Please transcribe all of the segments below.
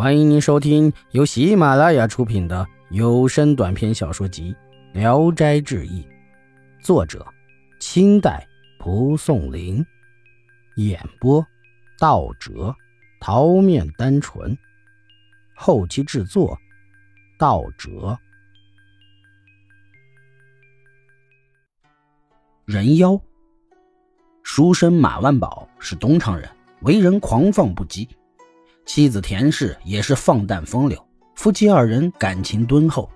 欢迎您收听由喜马拉雅出品的有声短篇小说集《聊斋志异》，作者：清代蒲松龄，演播：道哲、桃面单纯，后期制作：道哲。人妖，书生马万宝是东昌人，为人狂放不羁。妻子田氏也是放荡风流，夫妻二人感情敦厚。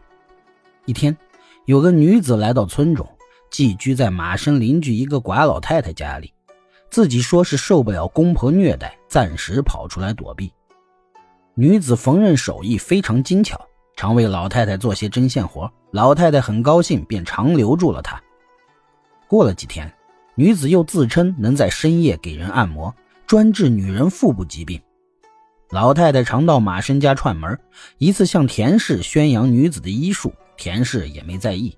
一天，有个女子来到村中，寄居在马生邻居一个寡老太太家里，自己说是受不了公婆虐待，暂时跑出来躲避。女子缝纫手艺非常精巧，常为老太太做些针线活，老太太很高兴，便常留住了她。过了几天，女子又自称能在深夜给人按摩，专治女人腹部疾病。老太太常到马申家串门，一次向田氏宣扬女子的医术，田氏也没在意。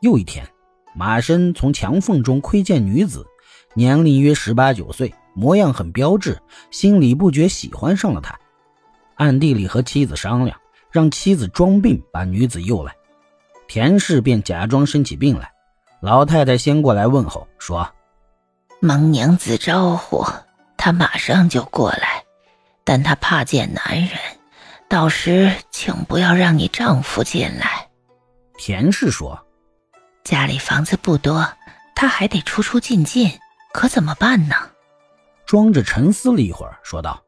又一天，马申从墙缝中窥见女子，年龄约十八九岁，模样很标致，心里不觉喜欢上了她，暗地里和妻子商量，让妻子装病把女子诱来。田氏便假装生起病来，老太太先过来问候，说：“蒙娘子招呼，她马上就过来。”但她怕见男人，到时请不要让你丈夫进来。田氏说：“家里房子不多，她还得出出进进，可怎么办呢？”装着沉思了一会儿，说道：“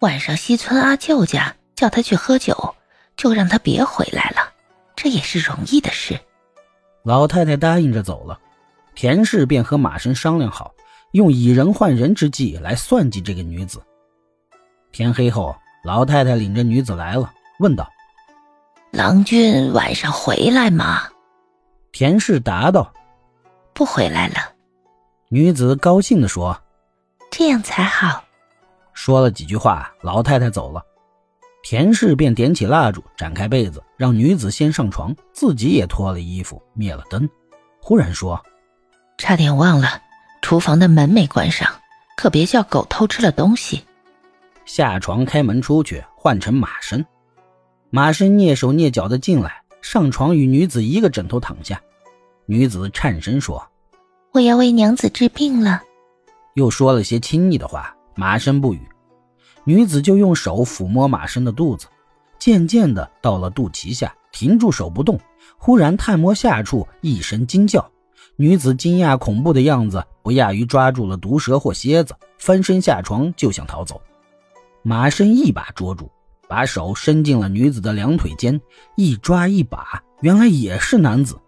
晚上西村阿舅家叫他去喝酒，就让他别回来了，这也是容易的事。”老太太答应着走了。田氏便和马生商量好，用以人换人之计来算计这个女子。天黑后，老太太领着女子来了，问道：“郎君晚上回来吗？”田氏答道：“不回来了。”女子高兴地说：“这样才好。”说了几句话，老太太走了。田氏便点起蜡烛，展开被子，让女子先上床，自己也脱了衣服，灭了灯。忽然说：“差点忘了，厨房的门没关上，可别叫狗偷吃了东西。”下床开门出去，换成马身。马身蹑手蹑脚的进来，上床与女子一个枕头躺下。女子颤声说：“我要为娘子治病了。”又说了些亲昵的话。马身不语，女子就用手抚摸马身的肚子，渐渐的到了肚脐下，停住手不动。忽然探摸下处，一声惊叫。女子惊讶恐怖的样子，不亚于抓住了毒蛇或蝎子，翻身下床就想逃走。马身一把捉住，把手伸进了女子的两腿间，一抓一把，原来也是男子。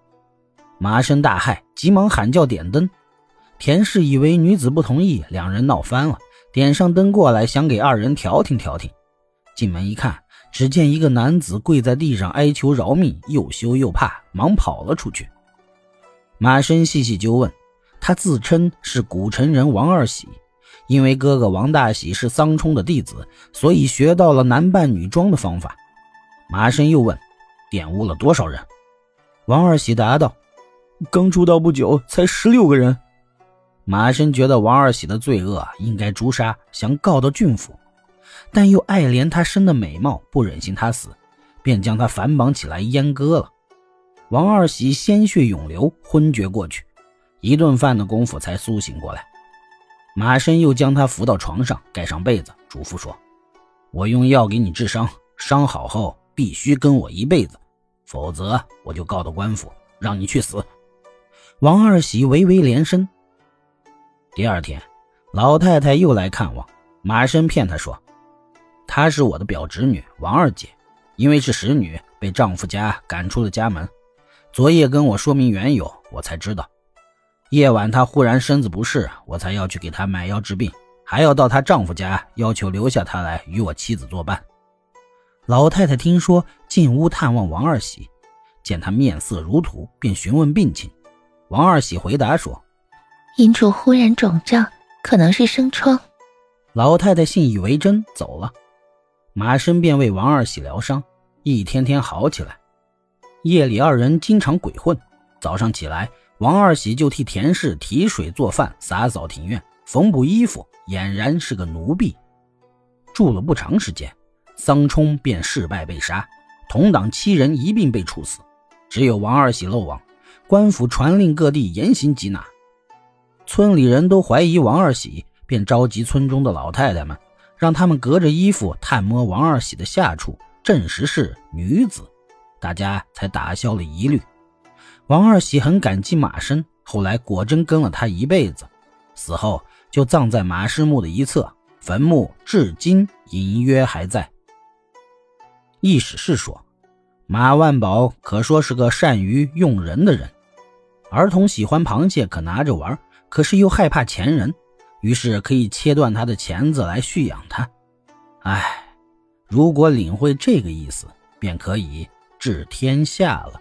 马身大骇，急忙喊叫点灯。田氏以为女子不同意，两人闹翻了，点上灯过来，想给二人调停调停。进门一看，只见一个男子跪在地上哀求饶命，又羞又怕，忙跑了出去。马身细细究问，他自称是古城人王二喜。因为哥哥王大喜是桑冲的弟子，所以学到了男扮女装的方法。马生又问：“玷污了多少人？”王二喜答道：“刚出道不久，才十六个人。”马生觉得王二喜的罪恶应该诛杀，想告到郡府，但又爱怜他生的美貌，不忍心他死，便将他反绑起来阉割了。王二喜鲜血涌流，昏厥过去，一顿饭的功夫才苏醒过来。马申又将他扶到床上，盖上被子，嘱咐说：“我用药给你治伤，伤好后必须跟我一辈子，否则我就告到官府，让你去死。”王二喜微微连声。第二天，老太太又来看望马申，骗她说：“她是我的表侄女王二姐，因为是使女，被丈夫家赶出了家门。昨夜跟我说明缘由，我才知道。”夜晚，她忽然身子不适，我才要去给她买药治病，还要到她丈夫家要求留下她来与我妻子作伴。老太太听说，进屋探望王二喜，见他面色如土，便询问病情。王二喜回答说：“阴主忽然肿胀，可能是生疮。”老太太信以为真，走了。马生便为王二喜疗伤，一天天好起来。夜里二人经常鬼混，早上起来。王二喜就替田氏提水做饭、洒扫庭院、缝补衣服，俨然是个奴婢。住了不长时间，桑冲便事败被杀，同党七人一并被处死，只有王二喜漏网。官府传令各地严刑缉拿，村里人都怀疑王二喜，便召集村中的老太太们，让他们隔着衣服探摸王二喜的下处，证实是女子，大家才打消了疑虑。王二喜很感激马生，后来果真跟了他一辈子，死后就葬在马师墓的一侧，坟墓至今隐约还在。易史是说，马万宝可说是个善于用人的人。儿童喜欢螃蟹，可拿着玩，可是又害怕钳人，于是可以切断他的钳子来蓄养他。唉，如果领会这个意思，便可以治天下了。